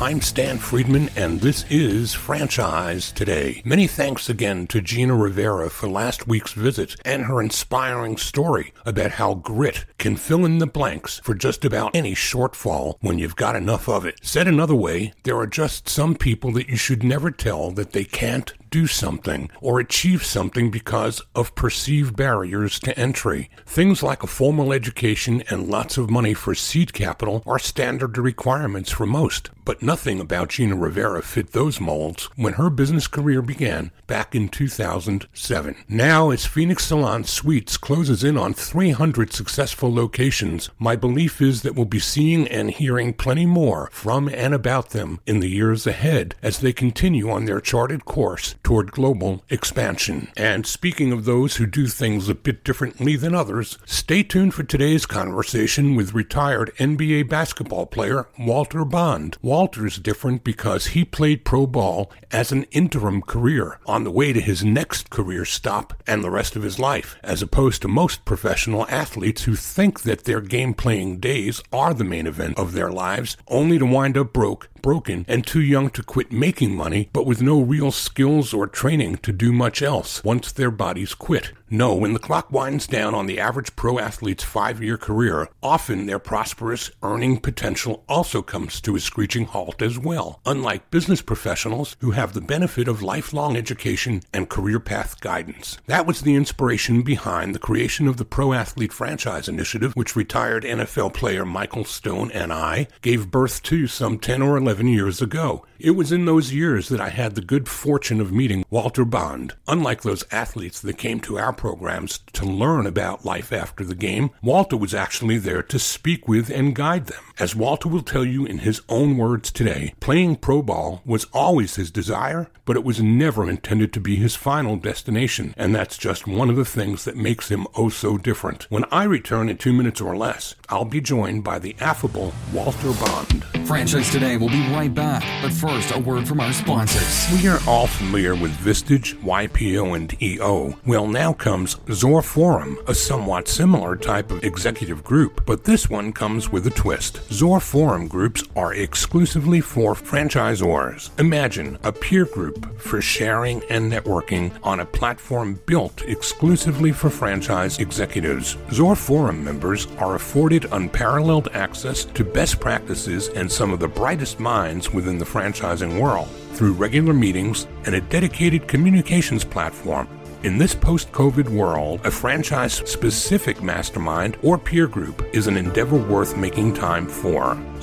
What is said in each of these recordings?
I'm Stan Friedman, and this is Franchise Today. Many thanks again to Gina Rivera for last week's visit and her inspiring story about how grit can fill in the blanks for just about any shortfall when you've got enough of it. Said another way, there are just some people that you should never tell that they can't do something or achieve something because of perceived barriers to entry. Things like a formal education and lots of money for seed capital are standard requirements for most, but nothing about Gina Rivera fit those molds when her business career began back in 2007. Now, as Phoenix Salon Suites closes in on 300 successful locations, my belief is that we'll be seeing and hearing plenty more from and about them in the years ahead as they continue on their charted course toward global expansion. And speaking of those who do things a bit differently than others, stay tuned for today's conversation with retired NBA basketball player Walter Bond. Walter's different because he played pro ball as an interim career on the way to his next career stop and the rest of his life, as opposed to most professional athletes who think that their game playing days are the main event of their lives, only to wind up broke broken and too young to quit making money, but with no real skills or training to do much else once their bodies quit. No, when the clock winds down on the average pro athlete's five year career, often their prosperous earning potential also comes to a screeching halt as well, unlike business professionals who have the benefit of lifelong education and career path guidance. That was the inspiration behind the creation of the Pro Athlete Franchise Initiative, which retired NFL player Michael Stone and I gave birth to some 10 or 11 years ago. It was in those years that I had the good fortune of meeting Walter Bond. Unlike those athletes that came to our programs to learn about life after the game, Walter was actually there to speak with and guide them. As Walter will tell you in his own words today, playing pro ball was always his desire, but it was never intended to be his final destination, and that's just one of the things that makes him oh so different. When I return in two minutes or less, I'll be joined by the affable Walter Bond. Franchise Today will be right back, but first, a word from our sponsors. We are all familiar with Vistage, YPO, and EO. Well, now comes Zor Forum, a somewhat similar type of executive group, but this one comes with a twist. Zor Forum groups are exclusively for franchisors. Imagine a peer group for sharing and networking on a platform built exclusively for franchise executives. Zor Forum members are afforded unparalleled access to best practices and some of the brightest minds within the franchising world through regular meetings and a dedicated communications platform in this post COVID world, a franchise specific mastermind or peer group is an endeavor worth making time for.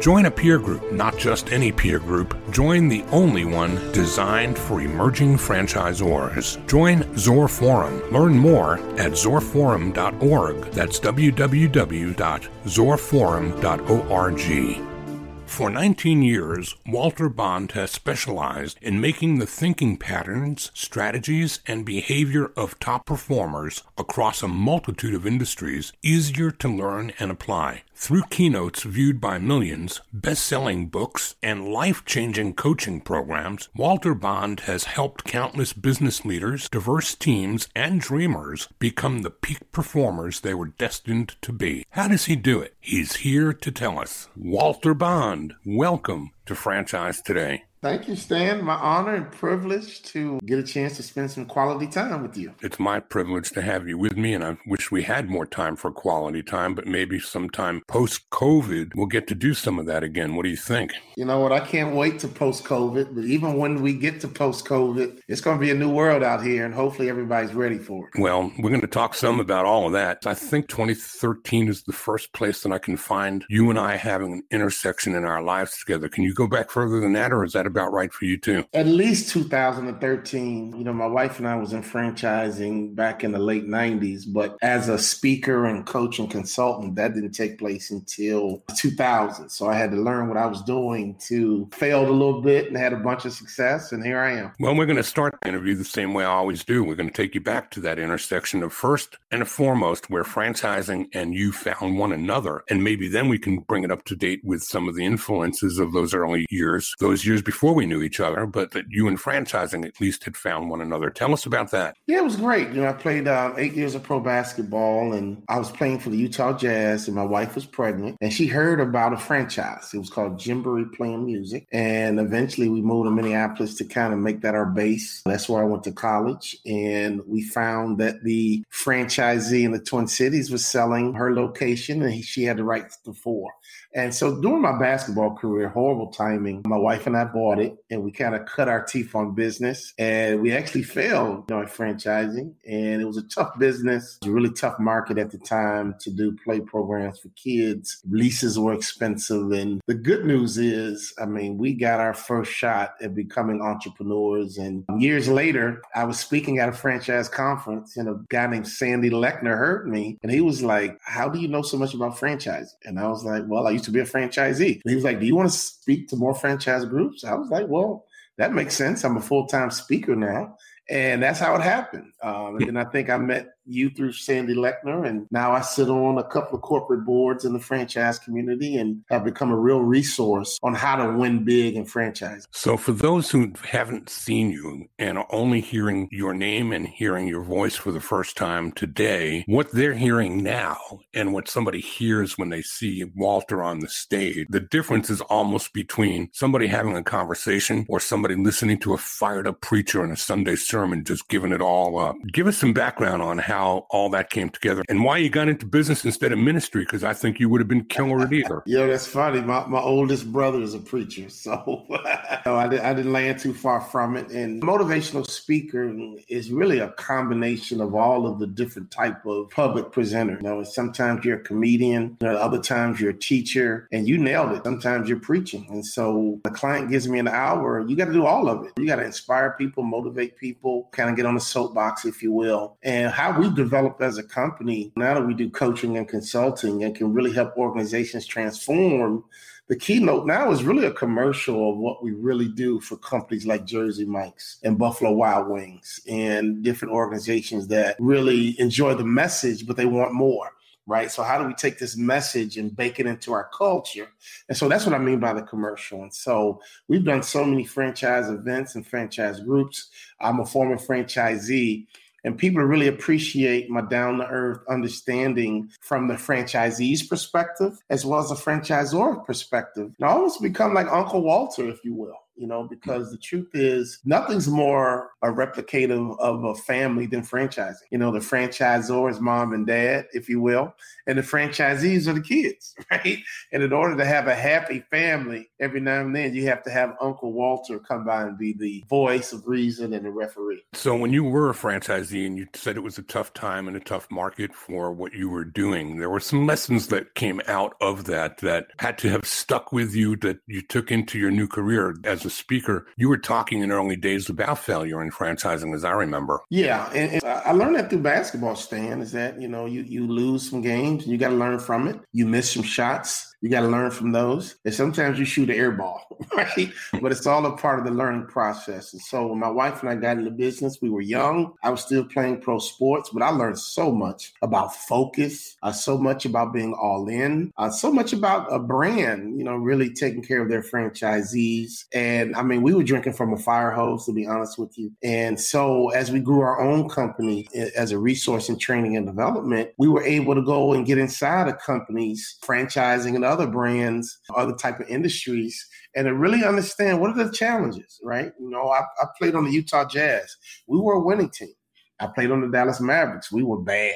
Join a peer group, not just any peer group. Join the only one designed for emerging franchisors. Join Zor Forum. Learn more at zorforum.org. That's www.zorforum.org. For 19 years, Walter Bond has specialized in making the thinking patterns, strategies, and behavior of top performers across a multitude of industries easier to learn and apply. Through keynotes viewed by millions, best selling books, and life changing coaching programs, Walter Bond has helped countless business leaders, diverse teams, and dreamers become the peak performers they were destined to be. How does he do it? He's here to tell us. Walter Bond, welcome to Franchise Today. Thank you, Stan. My honor and privilege to get a chance to spend some quality time with you. It's my privilege to have you with me, and I wish we had more time for quality time, but maybe sometime post COVID, we'll get to do some of that again. What do you think? You know what? I can't wait to post COVID, but even when we get to post COVID, it's going to be a new world out here, and hopefully everybody's ready for it. Well, we're going to talk some about all of that. I think 2013 is the first place that I can find you and I having an intersection in our lives together. Can you go back further than that, or is that about right for you too? At least 2013. You know, my wife and I was in franchising back in the late 90s, but as a speaker and coach and consultant, that didn't take place until 2000. So I had to learn what I was doing to failed a little bit and had a bunch of success, and here I am. Well, we're going to start the interview the same way I always do. We're going to take you back to that intersection of first and foremost where franchising and you found one another, and maybe then we can bring it up to date with some of the influences of those early years, those years before we knew each other, but that you and franchising at least had found one another. Tell us about that. Yeah, it was great. You know, I played um, eight years of pro basketball, and I was playing for the Utah Jazz, and my wife was pregnant, and she heard about a franchise. It was called Gymboree Playing Music, and eventually we moved to Minneapolis to kind of make that our base. That's where I went to college, and we found that the franchisee in the Twin Cities was selling her location, and she had the rights to four. And so during my basketball career, horrible timing, my wife and I bought it and we kind of cut our teeth on business and we actually failed know, franchising. And it was a tough business. A really tough market at the time to do play programs for kids. Leases were expensive. And the good news is, I mean, we got our first shot at becoming entrepreneurs. And years later, I was speaking at a franchise conference and a guy named Sandy Lechner heard me and he was like, How do you know so much about franchising? And I was like, Well, I used to be a franchisee. And he was like, Do you want to speak to more franchise groups? I was like, Well, that makes sense. I'm a full time speaker now. And that's how it happened. Um, and then I think I met you through Sandy Lechner, and now I sit on a couple of corporate boards in the franchise community and have become a real resource on how to win big in franchise. So, for those who haven't seen you and are only hearing your name and hearing your voice for the first time today, what they're hearing now and what somebody hears when they see Walter on the stage, the difference is almost between somebody having a conversation or somebody listening to a fired up preacher in a Sunday sermon just giving it all up. Give us some background on how how all that came together and why you got into business instead of ministry, because I think you would have been killer at either. yeah, that's funny. My, my oldest brother is a preacher, so I, did, I didn't land too far from it. And motivational speaker is really a combination of all of the different type of public presenter. You know, sometimes you're a comedian, you know, other times you're a teacher, and you nailed it. Sometimes you're preaching. And so the client gives me an hour, you got to do all of it. You got to inspire people, motivate people, kind of get on the soapbox, if you will. And how we we've developed as a company, now that we do coaching and consulting and can really help organizations transform, the keynote now is really a commercial of what we really do for companies like Jersey Mike's and Buffalo Wild Wings and different organizations that really enjoy the message, but they want more right? So how do we take this message and bake it into our culture? And so that's what I mean by the commercial. And so we've done so many franchise events and franchise groups. I'm a former franchisee and people really appreciate my down to earth understanding from the franchisee's perspective as well as the franchisor perspective. And I almost become like Uncle Walter, if you will you know, because the truth is nothing's more a replicative of a family than franchising. You know, the franchisor is mom and dad, if you will, and the franchisees are the kids, right? And in order to have a happy family, every now and then you have to have Uncle Walter come by and be the voice of reason and the referee. So when you were a franchisee and you said it was a tough time and a tough market for what you were doing, there were some lessons that came out of that that had to have stuck with you that you took into your new career as a speaker, you were talking in early days about failure in franchising, as I remember. Yeah, and, and I learned that through basketball. Stan is that you know you you lose some games and you got to learn from it. You miss some shots you got to learn from those. And sometimes you shoot an air ball, right? but it's all a part of the learning process. And so when my wife and I got into business, we were young. I was still playing pro sports, but I learned so much about focus, uh, so much about being all in, uh, so much about a brand, you know, really taking care of their franchisees. And I mean, we were drinking from a fire hose, to be honest with you. And so as we grew our own company as a resource in training and development, we were able to go and get inside of companies, franchising and other brands, other type of industries, and to really understand what are the challenges, right? You know, I, I played on the Utah Jazz. We were a winning team. I played on the Dallas Mavericks. We were bad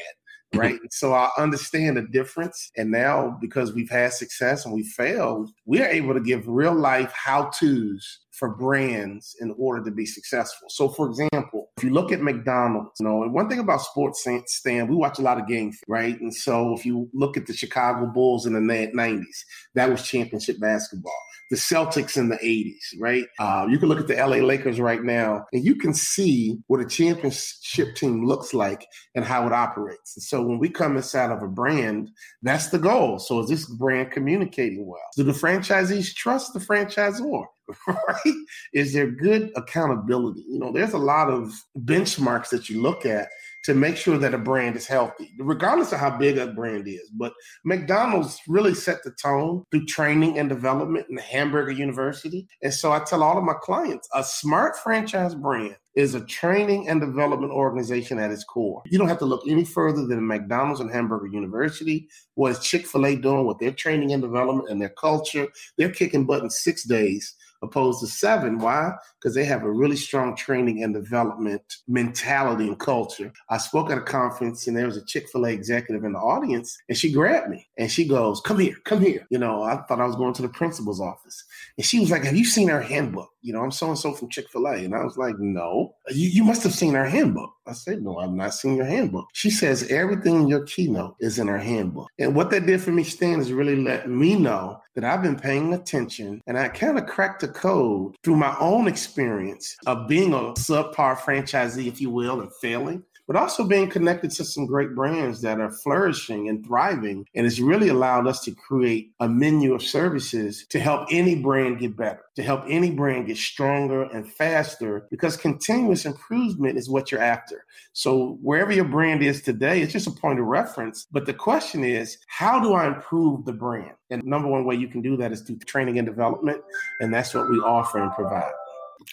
right? so I understand the difference. And now, because we've had success and we failed, we are able to give real life how to's for brands in order to be successful. So, for example, if you look at McDonald's, you know, and one thing about sports, Stan, we watch a lot of games, right? And so, if you look at the Chicago Bulls in the 90s, that was championship basketball the Celtics in the 80s, right? Uh, you can look at the LA Lakers right now and you can see what a championship team looks like and how it operates. And so when we come inside of a brand, that's the goal. So is this brand communicating well? Do the franchisees trust the franchisor? Right? Is there good accountability? You know, there's a lot of benchmarks that you look at to make sure that a brand is healthy, regardless of how big a brand is. But McDonald's really set the tone through training and development in the Hamburger University. And so I tell all of my clients a smart franchise brand is a training and development organization at its core. You don't have to look any further than McDonald's and Hamburger University. What is Chick fil A doing with their training and development and their culture? They're kicking butt in six days opposed to seven. Why? Because they have a really strong training and development mentality and culture. I spoke at a conference and there was a Chick fil A executive in the audience and she grabbed me and she goes, Come here, come here. You know, I thought I was going to the principal's office. And she was like, Have you seen our handbook? You know, I'm so and so from Chick fil A. And I was like, No, you, you must have seen our handbook. I said, No, I've not seen your handbook. She says, Everything in your keynote is in our handbook. And what that did for me, Stan, is really let me know that I've been paying attention and I kind of cracked the code through my own experience of being a subpar franchisee, if you will, and failing but also being connected to some great brands that are flourishing and thriving. And it's really allowed us to create a menu of services to help any brand get better, to help any brand get stronger and faster, because continuous improvement is what you're after. So wherever your brand is today, it's just a point of reference. But the question is, how do I improve the brand? And number one way you can do that is through training and development. And that's what we offer and provide.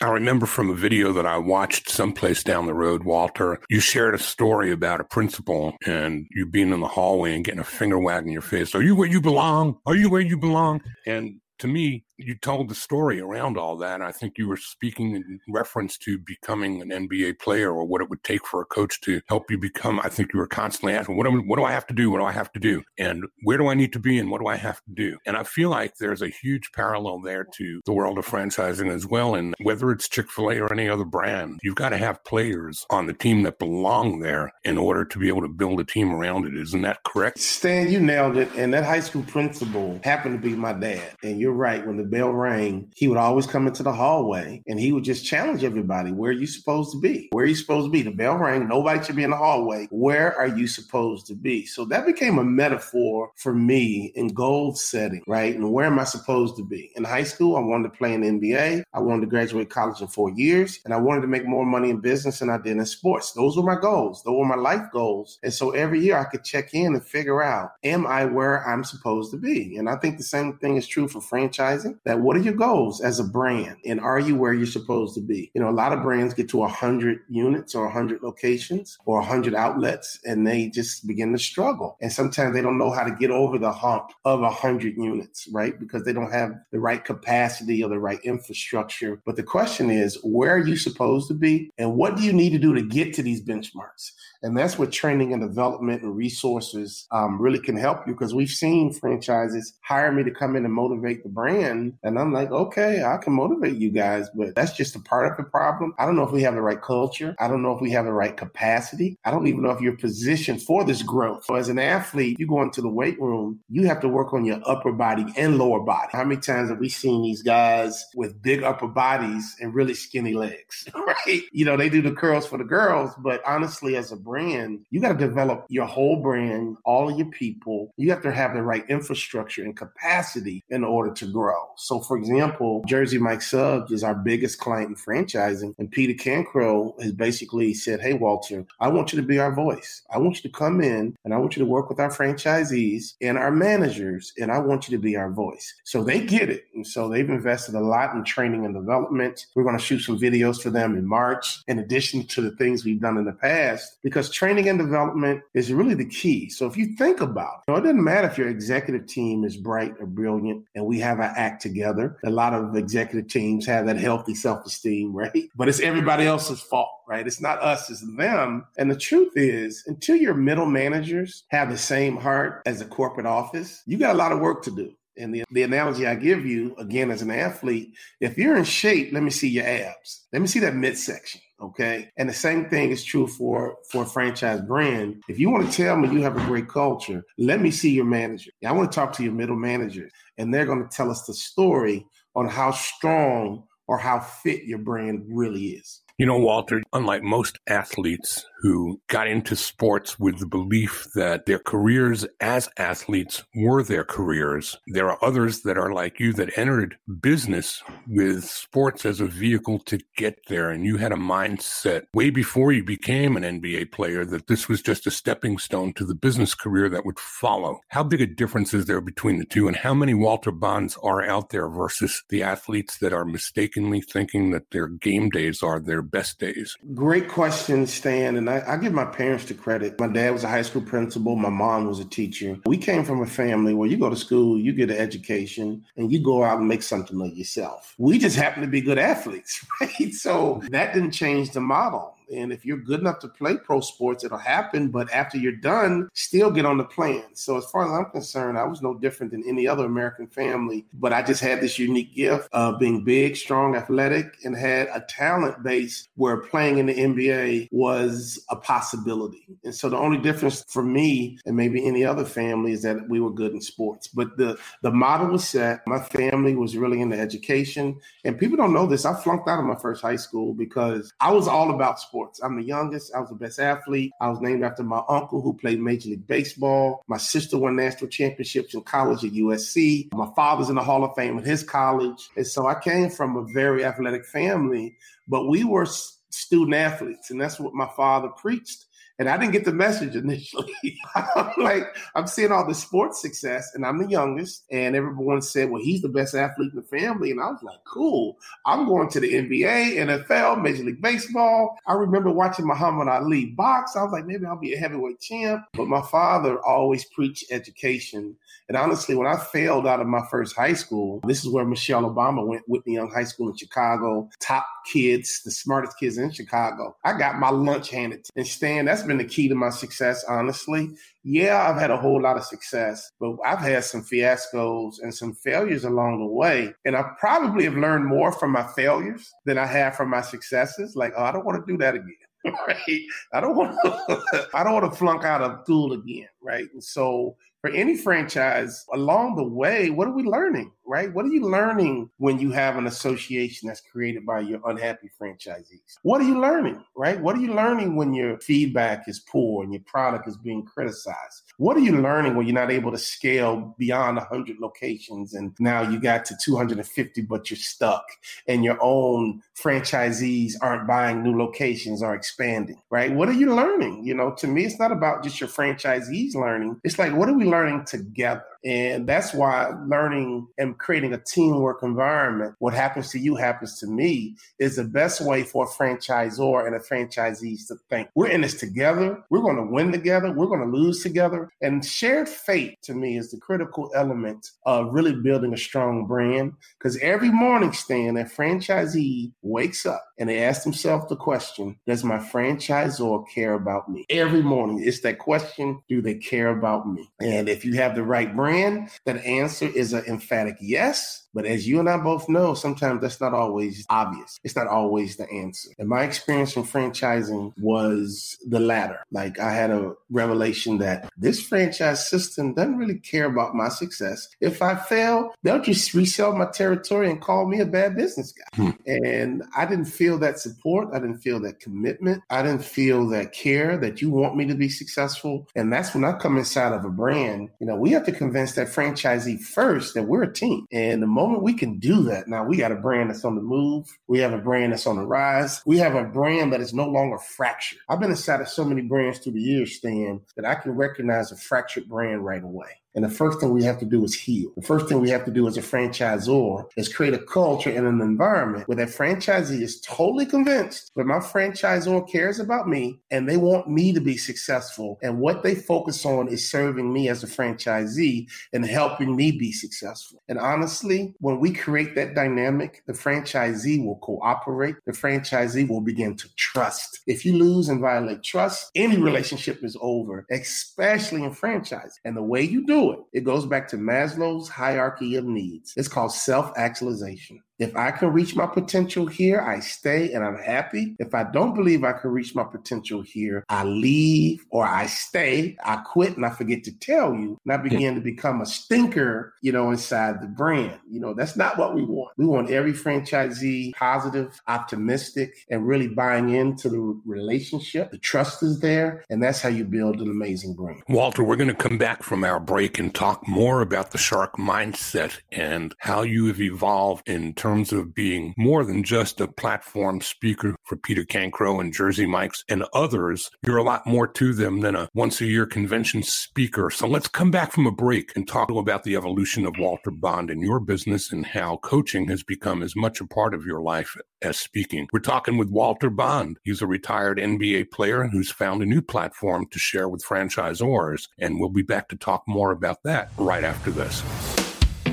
I remember from a video that I watched someplace down the road, Walter, you shared a story about a principal and you being in the hallway and getting a finger wag in your face. Are you where you belong? Are you where you belong? And to me, you told the story around all that. I think you were speaking in reference to becoming an NBA player or what it would take for a coach to help you become. I think you were constantly asking, what do, what do I have to do? What do I have to do? And where do I need to be? And what do I have to do? And I feel like there's a huge parallel there to the world of franchising as well. And whether it's Chick fil A or any other brand, you've got to have players on the team that belong there in order to be able to build a team around it. Isn't that correct? Stan, you nailed it. And that high school principal happened to be my dad. And you're right. When the bell rang, he would always come into the hallway and he would just challenge everybody. Where are you supposed to be? Where are you supposed to be? The bell rang. Nobody should be in the hallway. Where are you supposed to be? So that became a metaphor for me in goal setting, right? And where am I supposed to be? In high school, I wanted to play in the NBA. I wanted to graduate college in four years and I wanted to make more money in business than I did in sports. Those were my goals. Those were my life goals. And so every year I could check in and figure out, am I where I'm supposed to be? And I think the same thing is true for franchising that what are your goals as a brand? And are you where you're supposed to be? You know a lot of brands get to 100 units or 100 locations or 100 outlets and they just begin to struggle. And sometimes they don't know how to get over the hump of 100 units right? Because they don't have the right capacity or the right infrastructure. But the question is where are you supposed to be? And what do you need to do to get to these benchmarks? And that's what training and development and resources um, really can help you because we've seen franchises hire me to come in and motivate the brand. And I'm like, okay, I can motivate you guys, but that's just a part of the problem. I don't know if we have the right culture. I don't know if we have the right capacity. I don't even know if you're positioned for this growth. So as an athlete, you go into the weight room, you have to work on your upper body and lower body. How many times have we seen these guys with big upper bodies and really skinny legs, right? You know, they do the curls for the girls, but honestly, as a brand, you got to develop your whole brand, all of your people. You have to have the right infrastructure and capacity in order to grow. So, for example, Jersey Mike Subs is our biggest client in franchising. And Peter Cancro has basically said, Hey, Walter, I want you to be our voice. I want you to come in and I want you to work with our franchisees and our managers, and I want you to be our voice. So they get it. And so they've invested a lot in training and development. We're going to shoot some videos for them in March, in addition to the things we've done in the past, because training and development is really the key. So if you think about it, you know, it doesn't matter if your executive team is bright or brilliant and we have our act together. A lot of executive teams have that healthy self esteem, right? But it's everybody else's fault right? It's not us, it's them. And the truth is, until your middle managers have the same heart as a corporate office, you got a lot of work to do. And the, the analogy I give you, again, as an athlete, if you're in shape, let me see your abs. Let me see that midsection. Okay. And the same thing is true for, for a franchise brand. If you want to tell me you have a great culture, let me see your manager. I want to talk to your middle manager, and they're going to tell us the story on how strong or how fit your brand really is. You know, Walter, unlike most athletes who got into sports with the belief that their careers as athletes were their careers, there are others that are like you that entered business with sports as a vehicle to get there. And you had a mindset way before you became an NBA player that this was just a stepping stone to the business career that would follow. How big a difference is there between the two? And how many Walter Bonds are out there versus the athletes that are mistakenly thinking that their game days are their best days? Great question, Stan. And I, I give my parents the credit. My dad was a high school principal. My mom was a teacher. We came from a family where you go to school, you get an education, and you go out and make something of yourself. We just happen to be good athletes, right? So that didn't change the model. And if you're good enough to play pro sports, it'll happen. But after you're done, still get on the plan. So as far as I'm concerned, I was no different than any other American family. But I just had this unique gift of being big, strong, athletic, and had a talent base where playing in the NBA was a possibility. And so the only difference for me and maybe any other family is that we were good in sports. But the the model was set. My family was really into education. And people don't know this. I flunked out of my first high school because I was all about sports sports. I'm the youngest. I was the best athlete. I was named after my uncle who played Major League Baseball. My sister won national championships in college at USC. My father's in the Hall of Fame at his college. And so I came from a very athletic family, but we were student athletes. And that's what my father preached and I didn't get the message initially. I'm like, I'm seeing all the sports success, and I'm the youngest. And everyone said, well, he's the best athlete in the family. And I was like, cool. I'm going to the NBA, NFL, Major League Baseball. I remember watching Muhammad Ali box. I was like, maybe I'll be a heavyweight champ. But my father always preached education. And honestly, when I failed out of my first high school, this is where Michelle Obama went, with Whitney Young High School in Chicago, top kids, the smartest kids in Chicago. I got my lunch handed. to me. And Stan, that's been the key to my success, honestly. Yeah, I've had a whole lot of success, but I've had some fiascos and some failures along the way. And I probably have learned more from my failures than I have from my successes. Like, oh, I don't want to do that again. Right? I don't want to. I don't want to flunk out of school again. Right? And so for any franchise along the way, what are we learning, right? What are you learning when you have an association that's created by your unhappy franchisees? What are you learning, right? What are you learning when your feedback is poor and your product is being criticized? What are you learning when you're not able to scale beyond 100 locations and now you got to 250, but you're stuck and your own franchisees aren't buying new locations or expanding, right? What are you learning? You know, to me, it's not about just your franchisees learning. It's like, what are we learning together? And that's why learning and creating a teamwork environment, what happens to you happens to me, is the best way for a franchisor and a franchisees to think. We're in this together. We're going to win together. We're going to lose together. And shared fate to me is the critical element of really building a strong brand. Because every morning, Stan, a franchisee wakes up and they ask themselves the question, does my franchisor care about me? Every morning, it's that question, do they care about me? And if you have the right brand, that answer is an emphatic yes. But as you and I both know, sometimes that's not always obvious. It's not always the answer. And my experience in franchising was the latter. Like I had a revelation that this franchise system doesn't really care about my success. If I fail, they'll just resell my territory and call me a bad business guy. Hmm. And I didn't feel that support. I didn't feel that commitment. I didn't feel that care that you want me to be successful. And that's when I come inside of a brand. You know, we have to convince that franchisee first that we're a team. And the moment moment we can do that, now we got a brand that's on the move. We have a brand that's on the rise. We have a brand that is no longer fractured. I've been inside of so many brands through the years, Stan, that I can recognize a fractured brand right away. And the first thing we have to do is heal. The first thing we have to do as a franchisor is create a culture and an environment where that franchisee is totally convinced that my franchisor cares about me and they want me to be successful. And what they focus on is serving me as a franchisee and helping me be successful. And honestly, when we create that dynamic, the franchisee will cooperate. The franchisee will begin to trust. If you lose and violate trust, any relationship is over, especially in franchise. And the way you do it. It goes back to Maslow's hierarchy of needs. It's called self actualization. If I can reach my potential here, I stay and I'm happy. If I don't believe I can reach my potential here, I leave or I stay, I quit and I forget to tell you. And I begin to become a stinker, you know, inside the brand. You know, that's not what we want. We want every franchisee positive, optimistic, and really buying into the relationship. The trust is there. And that's how you build an amazing brand. Walter, we're going to come back from our break and talk more about the shark mindset and how you have evolved in terms terms of being more than just a platform speaker for Peter Cancro and Jersey Mike's and others. You're a lot more to them than a once a year convention speaker. So let's come back from a break and talk about the evolution of Walter Bond in your business and how coaching has become as much a part of your life as speaking. We're talking with Walter Bond. He's a retired NBA player who's found a new platform to share with franchisors. And we'll be back to talk more about that right after this.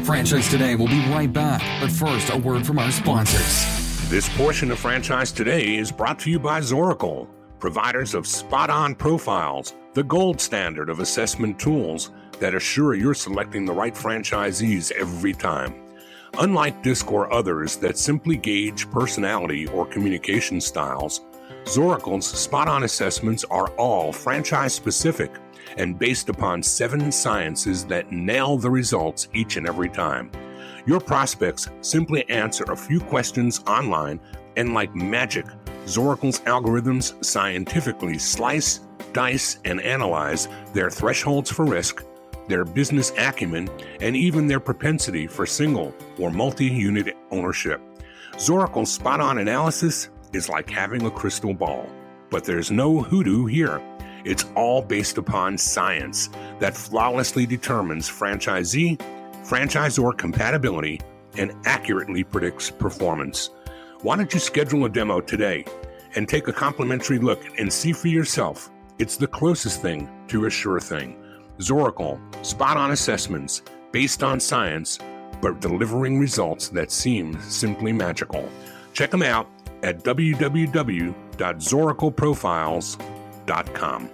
Franchise Today will be right back, but first, a word from our sponsors. This portion of Franchise Today is brought to you by Zoracle, providers of spot on profiles, the gold standard of assessment tools that assure you're selecting the right franchisees every time. Unlike DISC or others that simply gauge personality or communication styles, Zoracle's spot on assessments are all franchise specific and based upon seven sciences that nail the results each and every time. Your prospects simply answer a few questions online, and like magic, Zoracle's algorithms scientifically slice, dice, and analyze their thresholds for risk, their business acumen, and even their propensity for single or multi unit ownership. Zoracle's spot on analysis is like having a crystal ball, but there's no hoodoo here. It's all based upon science that flawlessly determines franchisee, franchisor compatibility, and accurately predicts performance. Why don't you schedule a demo today and take a complimentary look and see for yourself? It's the closest thing to a sure thing. Zoracle, spot on assessments based on science, but delivering results that seem simply magical. Check them out at www.zoracleprofiles.com.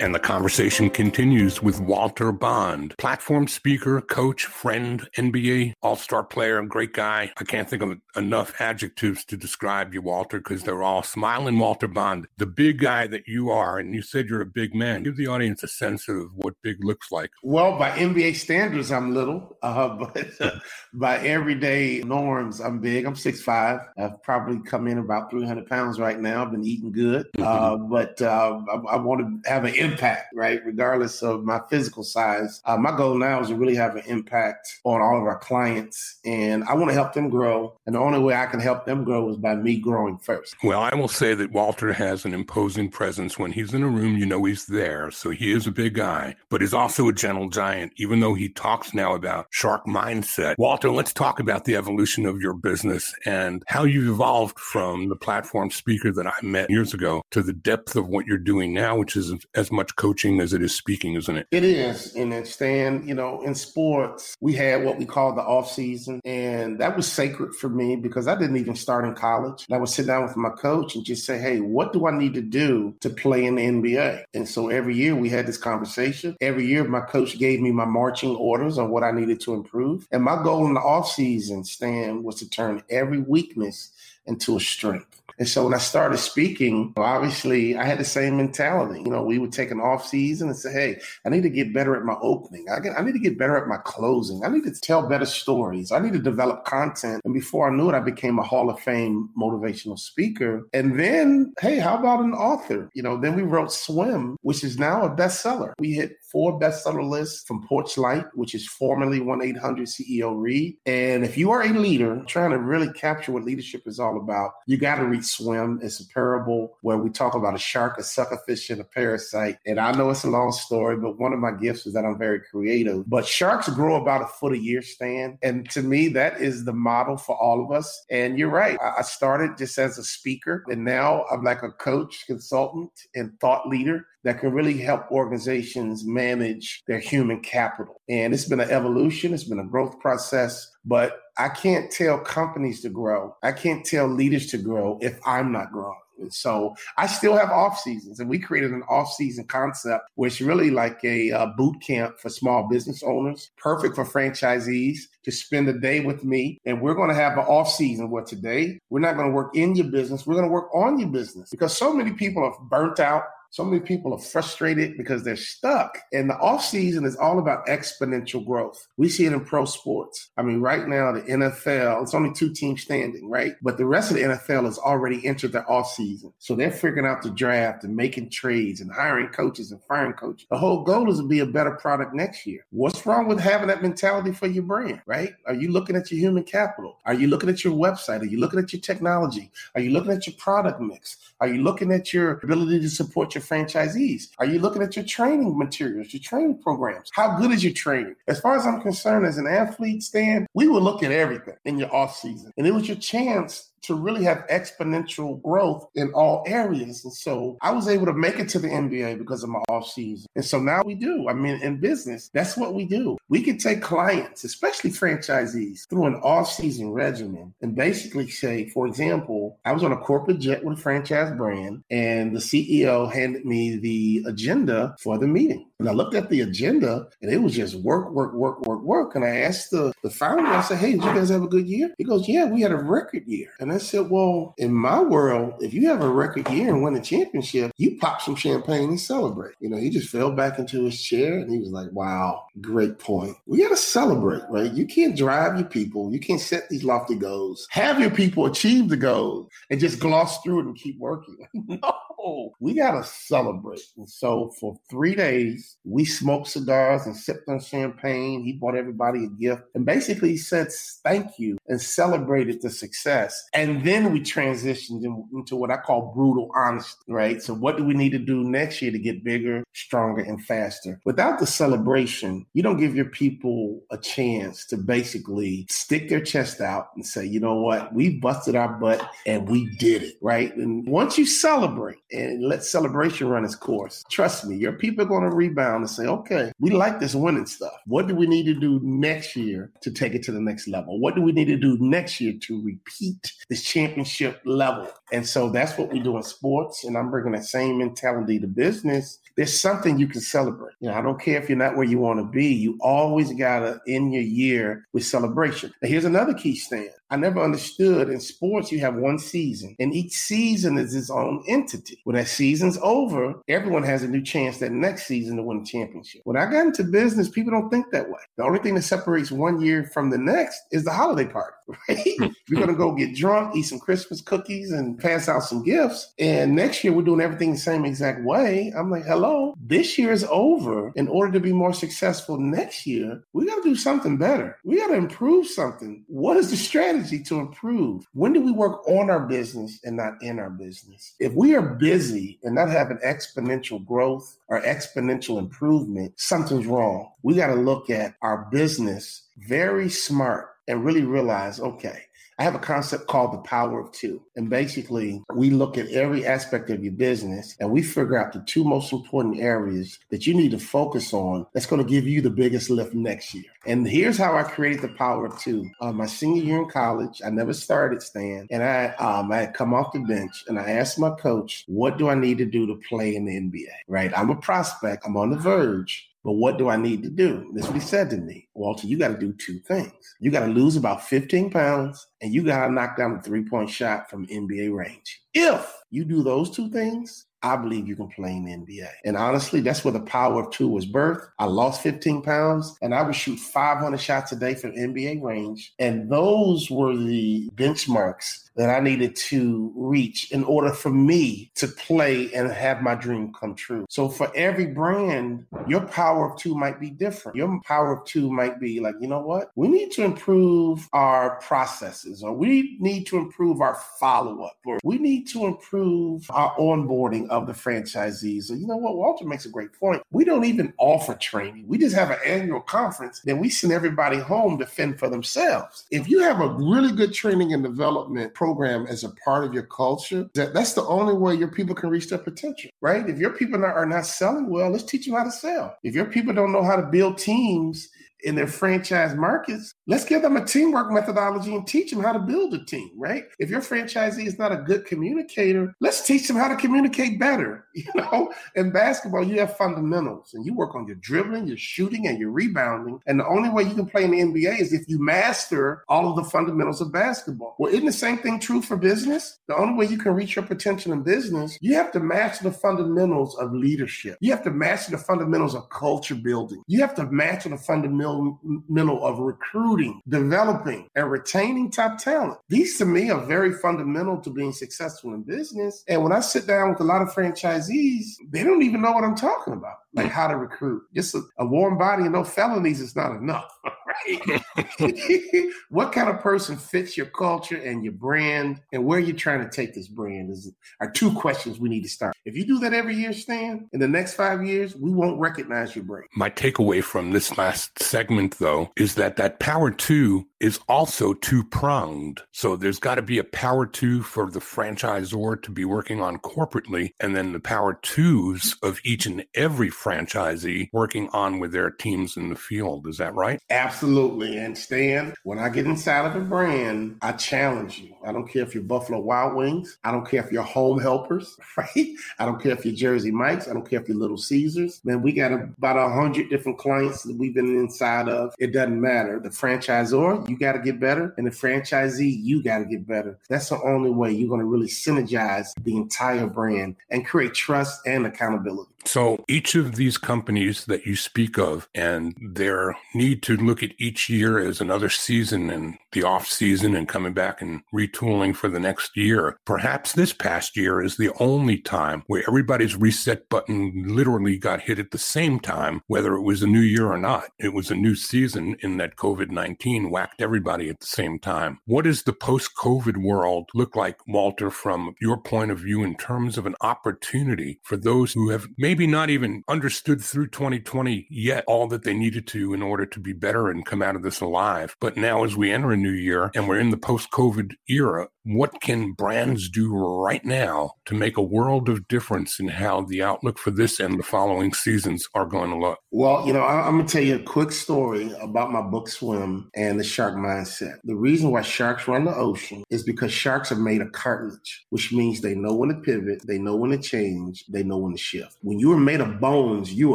And the conversation continues with Walter Bond, platform speaker, coach, friend, NBA all star player, great guy. I can't think of enough adjectives to describe you, Walter, because they're all smiling Walter Bond, the big guy that you are. And you said you're a big man. Give the audience a sense of what big looks like. Well, by NBA standards, I'm little, uh, but uh, by everyday norms, I'm big. I'm 6'5. I've probably come in about 300 pounds right now. I've been eating good, mm-hmm. uh, but uh, I, I want to have an impact, right? Regardless of my physical size. Uh, my goal now is to really have an impact on all of our clients. And I want to help them grow. And the only way I can help them grow is by me growing first. Well, I will say that Walter has an imposing presence. When he's in a room, you know he's there. So he is a big guy, but he's also a gentle giant, even though he talks now about shark mindset. Walter, let's talk about the evolution of your business and how you've evolved from the platform speaker that I met years ago to the depth of what you're doing now, which is as much much coaching as it is speaking, isn't it? It is. And then Stan, you know, in sports, we had what we call the off season. And that was sacred for me because I didn't even start in college. And I would sit down with my coach and just say, hey, what do I need to do to play in the NBA? And so every year we had this conversation. Every year my coach gave me my marching orders on what I needed to improve. And my goal in the off season, Stan, was to turn every weakness into a strength. And so when I started speaking, obviously I had the same mentality. You know, we would take an off season and say, hey, I need to get better at my opening. I, get, I need to get better at my closing. I need to tell better stories. I need to develop content. And before I knew it, I became a Hall of Fame motivational speaker. And then, hey, how about an author? You know, then we wrote Swim, which is now a bestseller. We hit four bestseller lists from Porch Light, which is formerly 1 800 CEO Read. And if you are a leader trying to really capture what leadership is all about, you got to read Swim. It's a parable where we talk about a shark, a suckerfish, and a parasite. And I know it's a long story, but one of my gifts is that I'm very creative. But sharks grow about a foot a year, Stan. And to me, that is the model for all of us. And you're right. I started just as a speaker, and now I'm like a coach, consultant, and thought leader that can really help organizations manage their human capital. And it's been an evolution, it's been a growth process, but I can't tell companies to grow. I can't tell leaders to grow if I'm not growing. And so I still have off seasons, and we created an off season concept, which really like a uh, boot camp for small business owners, perfect for franchisees to spend a day with me. And we're going to have an off season where today we're not going to work in your business, we're going to work on your business because so many people have burnt out so many people are frustrated because they're stuck. And the off season is all about exponential growth. We see it in pro sports. I mean, right now, the NFL, it's only two teams standing, right? But the rest of the NFL has already entered their off season. So they're figuring out the draft and making trades and hiring coaches and firing coaches. The whole goal is to be a better product next year. What's wrong with having that mentality for your brand, right? Are you looking at your human capital? Are you looking at your website? Are you looking at your technology? Are you looking at your product mix? Are you looking at your ability to support your franchisees? Are you looking at your training materials, your training programs? How good is your training? As far as I'm concerned, as an athlete, Stan, we will look at everything in your off season. And it was your chance to really have exponential growth in all areas. And so I was able to make it to the NBA because of my off season. And so now we do. I mean, in business, that's what we do. We can take clients, especially franchisees, through an off season regimen and basically say, for example, I was on a corporate jet with a franchise brand and the CEO handed me the agenda for the meeting. And I looked at the agenda and it was just work, work, work, work, work. And I asked the, the founder, I said, Hey, did you guys have a good year? He goes, Yeah, we had a record year. And I said, Well, in my world, if you have a record year and win a championship, you pop some champagne and celebrate. You know, he just fell back into his chair and he was like, Wow, great point. We got to celebrate, right? You can't drive your people. You can't set these lofty goals. Have your people achieve the goals and just gloss through it and keep working. no, we got to celebrate. And so for three days, we smoked cigars and sipped on champagne. He bought everybody a gift and basically said thank you and celebrated the success. And then we transitioned into what I call brutal honesty, right? So what do we need to do next year to get bigger, stronger, and faster? Without the celebration, you don't give your people a chance to basically stick their chest out and say, you know what, we busted our butt and we did it, right? And once you celebrate, and let celebration run its course. Trust me, your people are going to rebound and say, okay, we like this winning stuff. What do we need to do next year to take it to the next level? What do we need to do next year to repeat this championship level? And so that's what we do in sports. And I'm bringing that same mentality to business. There's something you can celebrate. You know, I don't care if you're not where you want to be. You always got to end your year with celebration. Now, here's another key Stan. I never understood in sports, you have one season, and each season is its own entity. When that season's over, everyone has a new chance that next season to win a championship. When I got into business, people don't think that way. The only thing that separates one year from the next is the holiday party, right? Hmm. we're going to go get drunk, eat some Christmas cookies, and pass out some gifts. And next year, we're doing everything the same exact way. I'm like, hello, this year is over. In order to be more successful next year, we got to do something better. We got to improve something. What is the strategy? Strategy to improve. When do we work on our business and not in our business? If we are busy and not having exponential growth or exponential improvement, something's wrong. We got to look at our business very smart and really realize, okay, I have a concept called the power of two. And basically, we look at every aspect of your business and we figure out the two most important areas that you need to focus on that's going to give you the biggest lift next year. And here's how I created the power of two. Uh, my senior year in college, I never started Stan, and I um, I had come off the bench and I asked my coach, "What do I need to do to play in the NBA?" Right, I'm a prospect. I'm on the verge. But what do I need to do? This he said to me. Walter, you got to do two things. You got to lose about 15 pounds and you got to knock down a three point shot from NBA range. If you do those two things, I believe you can play in the NBA. And honestly, that's where the power of two was birthed. I lost 15 pounds and I would shoot 500 shots a day from NBA range. And those were the benchmarks that I needed to reach in order for me to play and have my dream come true. So for every brand, your power of two might be different. Your power of two might be like, you know what? We need to improve our processes or we need to improve our follow up or we need to improve our onboarding of the franchisees. So you know what? Walter makes a great point. We don't even offer training. We just have an annual conference. Then we send everybody home to fend for themselves. If you have a really good training and development program as a part of your culture, that, that's the only way your people can reach their potential, right? If your people are not selling well, let's teach them how to sell. If your people don't know how to build teams in their franchise markets, let's give them a teamwork methodology and teach them how to build a team, right? If your franchisee is not a good communicator, let's teach them how to communicate better. You know, in basketball, you have fundamentals and you work on your dribbling, your shooting, and your rebounding. And the only way you can play in the NBA is if you master all of the fundamentals of basketball. Well, isn't the same thing true for business? The only way you can reach your potential in business, you have to master the fundamentals of leadership. You have to master the fundamentals of culture building. You have to master the fundamentals fundamental of recruiting, developing, and retaining top talent. These to me are very fundamental to being successful in business. And when I sit down with a lot of franchisees, they don't even know what I'm talking about, like how to recruit. Just a, a warm body and no felonies is not enough. right? what kind of person fits your culture and your brand, and where you're trying to take this brand is are two questions we need to start. If you do that every year, Stan, in the next five years, we won't recognize your brand. My takeaway from this last segment, though, is that that power two is also two pronged. So there's got to be a power two for the franchisor to be working on corporately, and then the power twos of each and every franchisee working on with their teams in the field. Is that right? Absolutely. And Stan, when I get inside of a brand, I challenge you. I don't care if you're Buffalo Wild Wings. I don't care if you're Home Helpers, right? I don't care if you're Jersey Mike's. I don't care if you're Little Caesars. Man, we got about a hundred different clients that we've been inside of. It doesn't matter. The franchisor, you got to get better, and the franchisee, you got to get better. That's the only way you're going to really synergize the entire brand and create trust and accountability. So each of these companies that you speak of and their need to look at each year as another season and the off season and coming back and retooling for the next year. Perhaps this past year is the only time where everybody's reset button literally got hit at the same time, whether it was a new year or not. It was a new season in that COVID-19 whacked everybody at the same time. What does the post-COVID world look like, Walter, from your point of view in terms of an opportunity for those who have made maybe not even understood through 2020 yet all that they needed to in order to be better and come out of this alive. But now, as we enter a new year and we're in the post COVID era, what can brands do right now to make a world of difference in how the outlook for this and the following seasons are going to look? Well, you know, I'm going to tell you a quick story about my book Swim and the shark mindset. The reason why sharks run the ocean is because sharks are made of cartilage, which means they know when to pivot, they know when to change, they know when to shift. When you are made of bones, you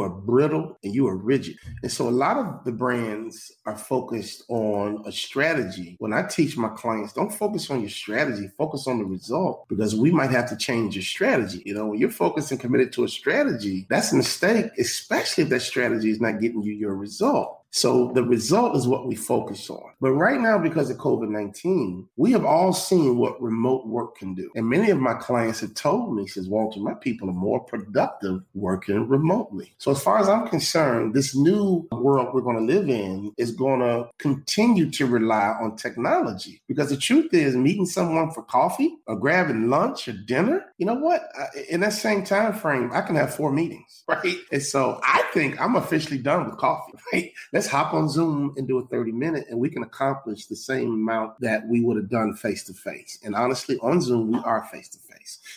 are brittle and you are rigid. And so a lot of the brands are focused on a strategy. When I teach my clients, don't focus on your strategy, focus on the result because we might have to change your strategy. You know, when you're focused and committed to a strategy, that's a mistake, especially if that strategy is not getting you your result. So the result is what we focus on. But right now, because of COVID 19, we have all seen what remote work can do. And many of my clients have told me, says, Walter, my people are more productive working remotely. So as far as I'm concerned, this new world we're going to live in is going to continue to rely on technology. Because the truth is, meeting someone for coffee or grabbing lunch or dinner, you know what? In that same time frame, I can have four meetings, right? And so I think I'm officially done with coffee, right? Let's hop on Zoom and do a 30 minute and we can accomplish the same amount that we would have done face to face. And honestly, on Zoom, we are face to face.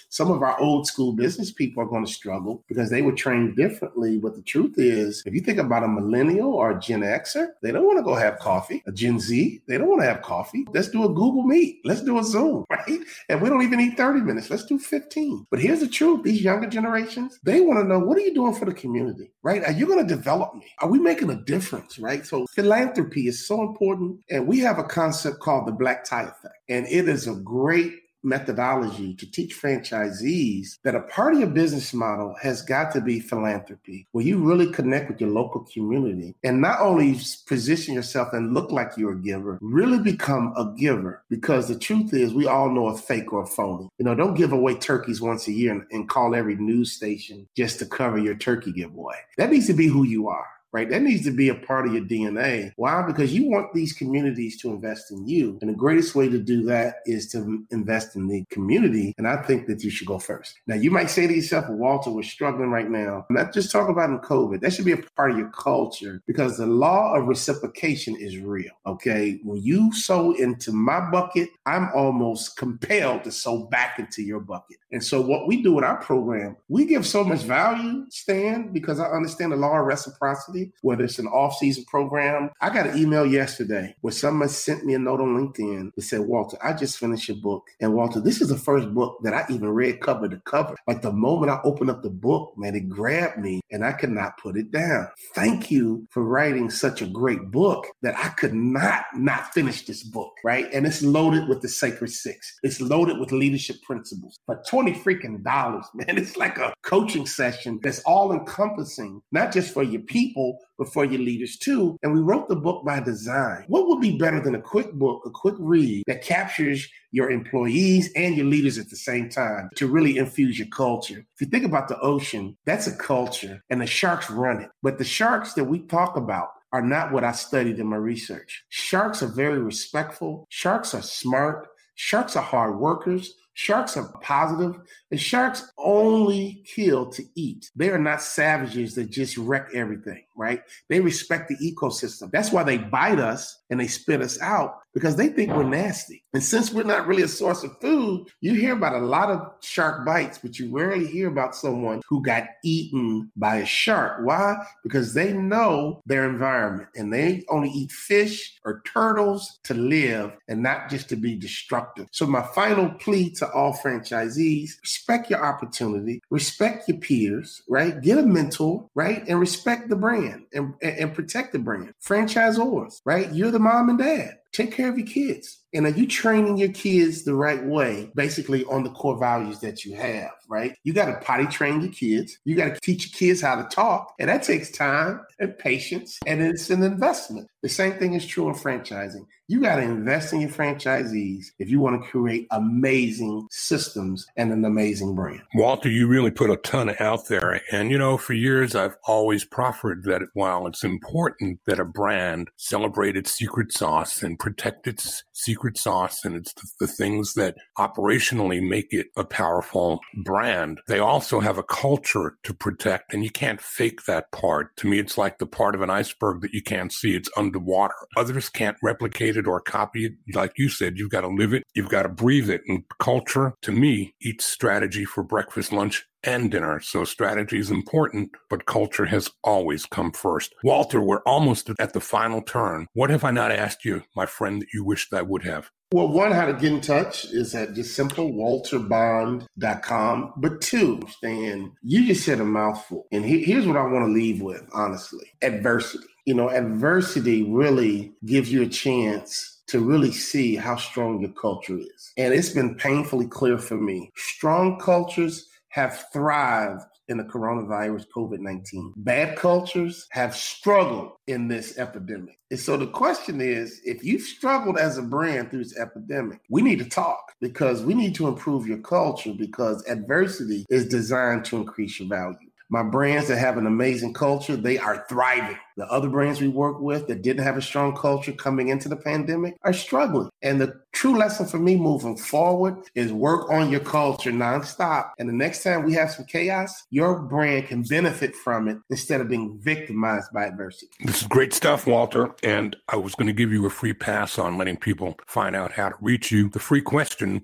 Some of our old school business people are going to struggle because they were trained differently. But the truth is, if you think about a millennial or a Gen Xer, they don't want to go have coffee. A Gen Z, they don't want to have coffee. Let's do a Google Meet. Let's do a Zoom, right? And we don't even need 30 minutes. Let's do 15. But here's the truth these younger generations, they want to know what are you doing for the community, right? Are you going to develop me? Are we making a difference, right? So philanthropy is so important. And we have a concept called the black tie effect. And it is a great methodology to teach franchisees that a part of your business model has got to be philanthropy, where you really connect with your local community and not only position yourself and look like you're a giver, really become a giver. Because the truth is, we all know a fake or a phony. You know, don't give away turkeys once a year and, and call every news station just to cover your turkey giveaway. That needs to be who you are right? That needs to be a part of your DNA. Why? Because you want these communities to invest in you. And the greatest way to do that is to invest in the community. And I think that you should go first. Now, you might say to yourself, Walter, we're struggling right now. Not just talking about in COVID. That should be a part of your culture because the law of reciprocation is real. Okay. When you sow into my bucket, I'm almost compelled to sow back into your bucket. And so what we do with our program, we give so much value, Stan, because I understand the law of reciprocity whether it's an off-season program. I got an email yesterday where someone sent me a note on LinkedIn that said, Walter, I just finished your book. And Walter, this is the first book that I even read cover to cover. Like the moment I opened up the book, man, it grabbed me and I could not put it down. Thank you for writing such a great book that I could not not finish this book, right? And it's loaded with the sacred six. It's loaded with leadership principles. But 20 freaking dollars, man. It's like a coaching session that's all encompassing, not just for your people, but for your leaders too. And we wrote the book by design. What would be better than a quick book, a quick read that captures your employees and your leaders at the same time to really infuse your culture? If you think about the ocean, that's a culture and the sharks run it. But the sharks that we talk about, are not what I studied in my research. Sharks are very respectful. Sharks are smart. Sharks are hard workers. Sharks are positive. and sharks only kill to eat. They are not savages that just wreck everything, right? They respect the ecosystem. That's why they bite us and they spit us out because they think we're nasty. And since we're not really a source of food, you hear about a lot of shark bites, but you rarely hear about someone who got eaten by a shark. Why? Because they know their environment and they only eat fish or turtles to live and not just to be destructive. So, my final plea to all franchisees respect your opportunity, respect your peers, right? Get a mentor, right? And respect the brand and, and, protect the brand. Franchisors, right? You're the mom and dad take care of your kids. And are you training your kids the right way, basically on the core values that you have, right? You got to potty train your kids. You got to teach your kids how to talk. And that takes time and patience, and it's an investment. The same thing is true in franchising. You got to invest in your franchisees if you want to create amazing systems and an amazing brand. Walter, you really put a ton out there. And, you know, for years, I've always proffered that while it's important that a brand celebrate its secret sauce and protect its secret sauce and it's the, the things that operationally make it a powerful brand, they also have a culture to protect. And you can't fake that part. To me, it's like the part of an iceberg that you can't see. It's underwater. Others can't replicate it or copy it. Like you said, you've got to live it. You've got to breathe it. And culture, to me, eats strategy for breakfast, lunch, and dinner. So strategy is important, but culture has always come first. Walter, we're almost at the final turn. What have I not asked you, my friend, that you wished I would have? Well, one, how to get in touch is at just simple walterbond.com. But two, Stan, you just said a mouthful. And he, here's what I want to leave with, honestly adversity. You know, adversity really gives you a chance to really see how strong your culture is. And it's been painfully clear for me. Strong cultures have thrived in the coronavirus COVID 19. Bad cultures have struggled in this epidemic. And so the question is if you've struggled as a brand through this epidemic, we need to talk because we need to improve your culture because adversity is designed to increase your value. My brands that have an amazing culture, they are thriving. The other brands we work with that didn't have a strong culture coming into the pandemic are struggling. And the true lesson for me moving forward is work on your culture nonstop. And the next time we have some chaos, your brand can benefit from it instead of being victimized by adversity. This is great stuff, Walter. And I was going to give you a free pass on letting people find out how to reach you. The free question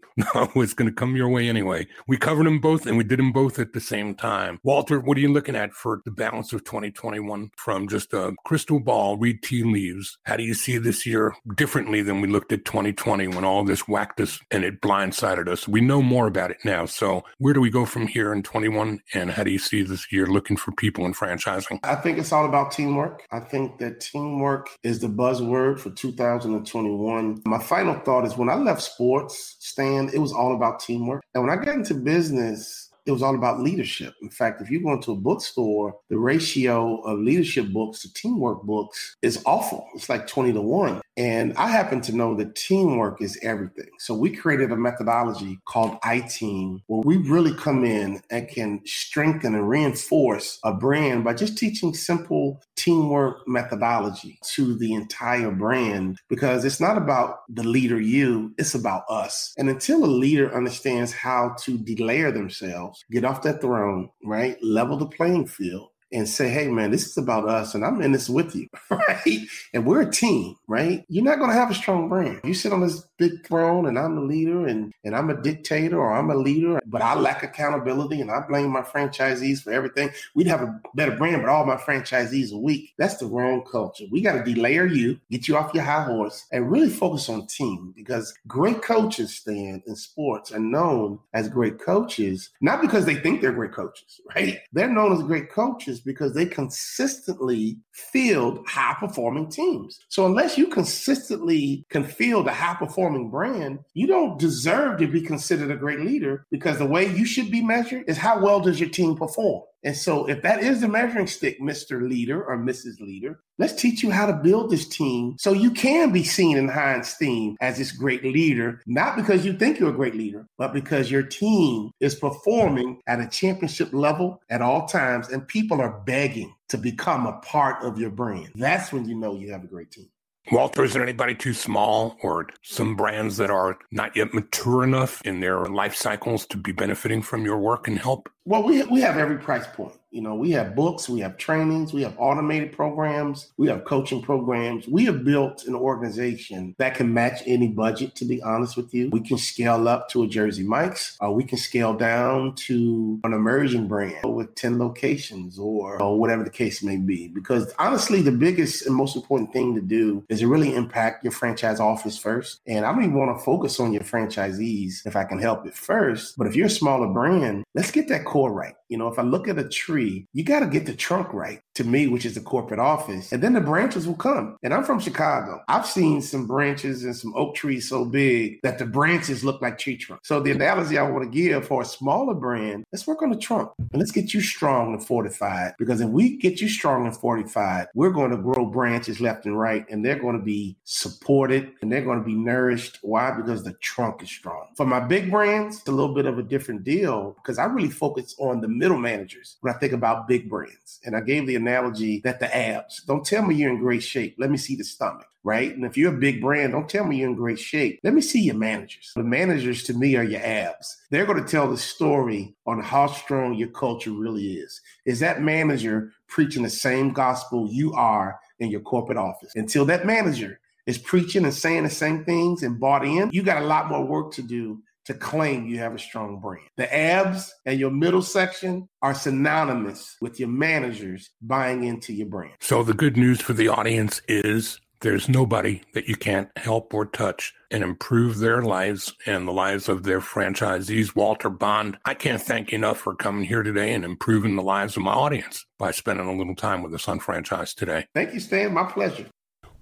was going to come your way anyway. We covered them both and we did them both at the same time. Walter, what are you looking at for the balance of 2021 from just a crystal ball, read tea leaves. How do you see this year differently than we looked at 2020 when all this whacked us and it blindsided us? We know more about it now. So where do we go from here in 21? And how do you see this year looking for people in franchising? I think it's all about teamwork. I think that teamwork is the buzzword for 2021. My final thought is when I left sports, Stan, it was all about teamwork. And when I got into business, it was all about leadership. In fact, if you go into a bookstore, the ratio of leadership books to teamwork books is awful. It's like 20 to 1. And I happen to know that teamwork is everything. So we created a methodology called iTeam where we really come in and can strengthen and reinforce a brand by just teaching simple teamwork methodology to the entire brand because it's not about the leader you, it's about us. And until a leader understands how to delayer themselves, get off that throne, right? Level the playing field and say, hey, man, this is about us and I'm in this with you, right? And we're a team, right? You're not going to have a strong brand. You sit on this big throne and I'm the leader and, and I'm a dictator or I'm a leader, but I lack accountability and I blame my franchisees for everything. We'd have a better brand, but all my franchisees are weak. That's the wrong culture. We got to delayer you, get you off your high horse, and really focus on team because great coaches, Stan in sports are known as great coaches, not because they think they're great coaches, right? They're known as great coaches because they consistently field high performing teams. So unless you consistently can field a high performing brand, you don't deserve to be considered a great leader because the way you should be measured is how well does your team perform? And so, if that is the measuring stick, Mr. Leader or Mrs. Leader, let's teach you how to build this team so you can be seen in high esteem as this great leader, not because you think you're a great leader, but because your team is performing at a championship level at all times and people are begging to become a part of your brand. That's when you know you have a great team. Walter, is there anybody too small or some brands that are not yet mature enough in their life cycles to be benefiting from your work and help? Well, we, we have every price point. You know, we have books, we have trainings, we have automated programs, we have coaching programs. We have built an organization that can match any budget, to be honest with you. We can scale up to a Jersey Mike's, or we can scale down to an emerging brand with 10 locations or, or whatever the case may be. Because honestly, the biggest and most important thing to do is to really impact your franchise office first. And I don't even want to focus on your franchisees if I can help it first. But if you're a smaller brand, let's get that core right. You know, if I look at a tree, you got to get the trunk right to me, which is the corporate office, and then the branches will come. And I'm from Chicago. I've seen some branches and some oak trees so big that the branches look like tree trunks. So the analogy I want to give for a smaller brand, let's work on the trunk and let's get you strong and fortified. Because if we get you strong and fortified, we're going to grow branches left and right, and they're going to be supported and they're going to be nourished. Why? Because the trunk is strong. For my big brands, it's a little bit of a different deal because I really focus on the middle managers when I think about big brands. And I gave the analogy that the abs, don't tell me you're in great shape. Let me see the stomach right? And if you're a big brand, don't tell me you're in great shape. Let me see your managers. The managers to me are your abs. They're going to tell the story on how strong your culture really is. Is that manager preaching the same gospel you are in your corporate office? Until that manager is preaching and saying the same things and bought in, you got a lot more work to do to claim you have a strong brand. The abs and your middle section are synonymous with your managers buying into your brand. So the good news for the audience is there's nobody that you can't help or touch and improve their lives and the lives of their franchisees. Walter Bond, I can't thank you enough for coming here today and improving the lives of my audience by spending a little time with us on Franchise Today. Thank you, Stan. My pleasure.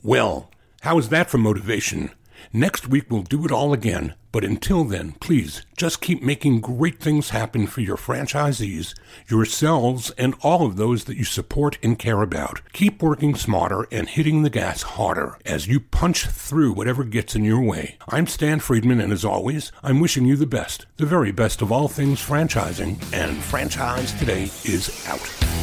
Well, how is that for motivation? Next week, we'll do it all again. But until then, please just keep making great things happen for your franchisees, yourselves, and all of those that you support and care about. Keep working smarter and hitting the gas harder as you punch through whatever gets in your way. I'm Stan Friedman, and as always, I'm wishing you the best, the very best of all things franchising, and Franchise Today is out.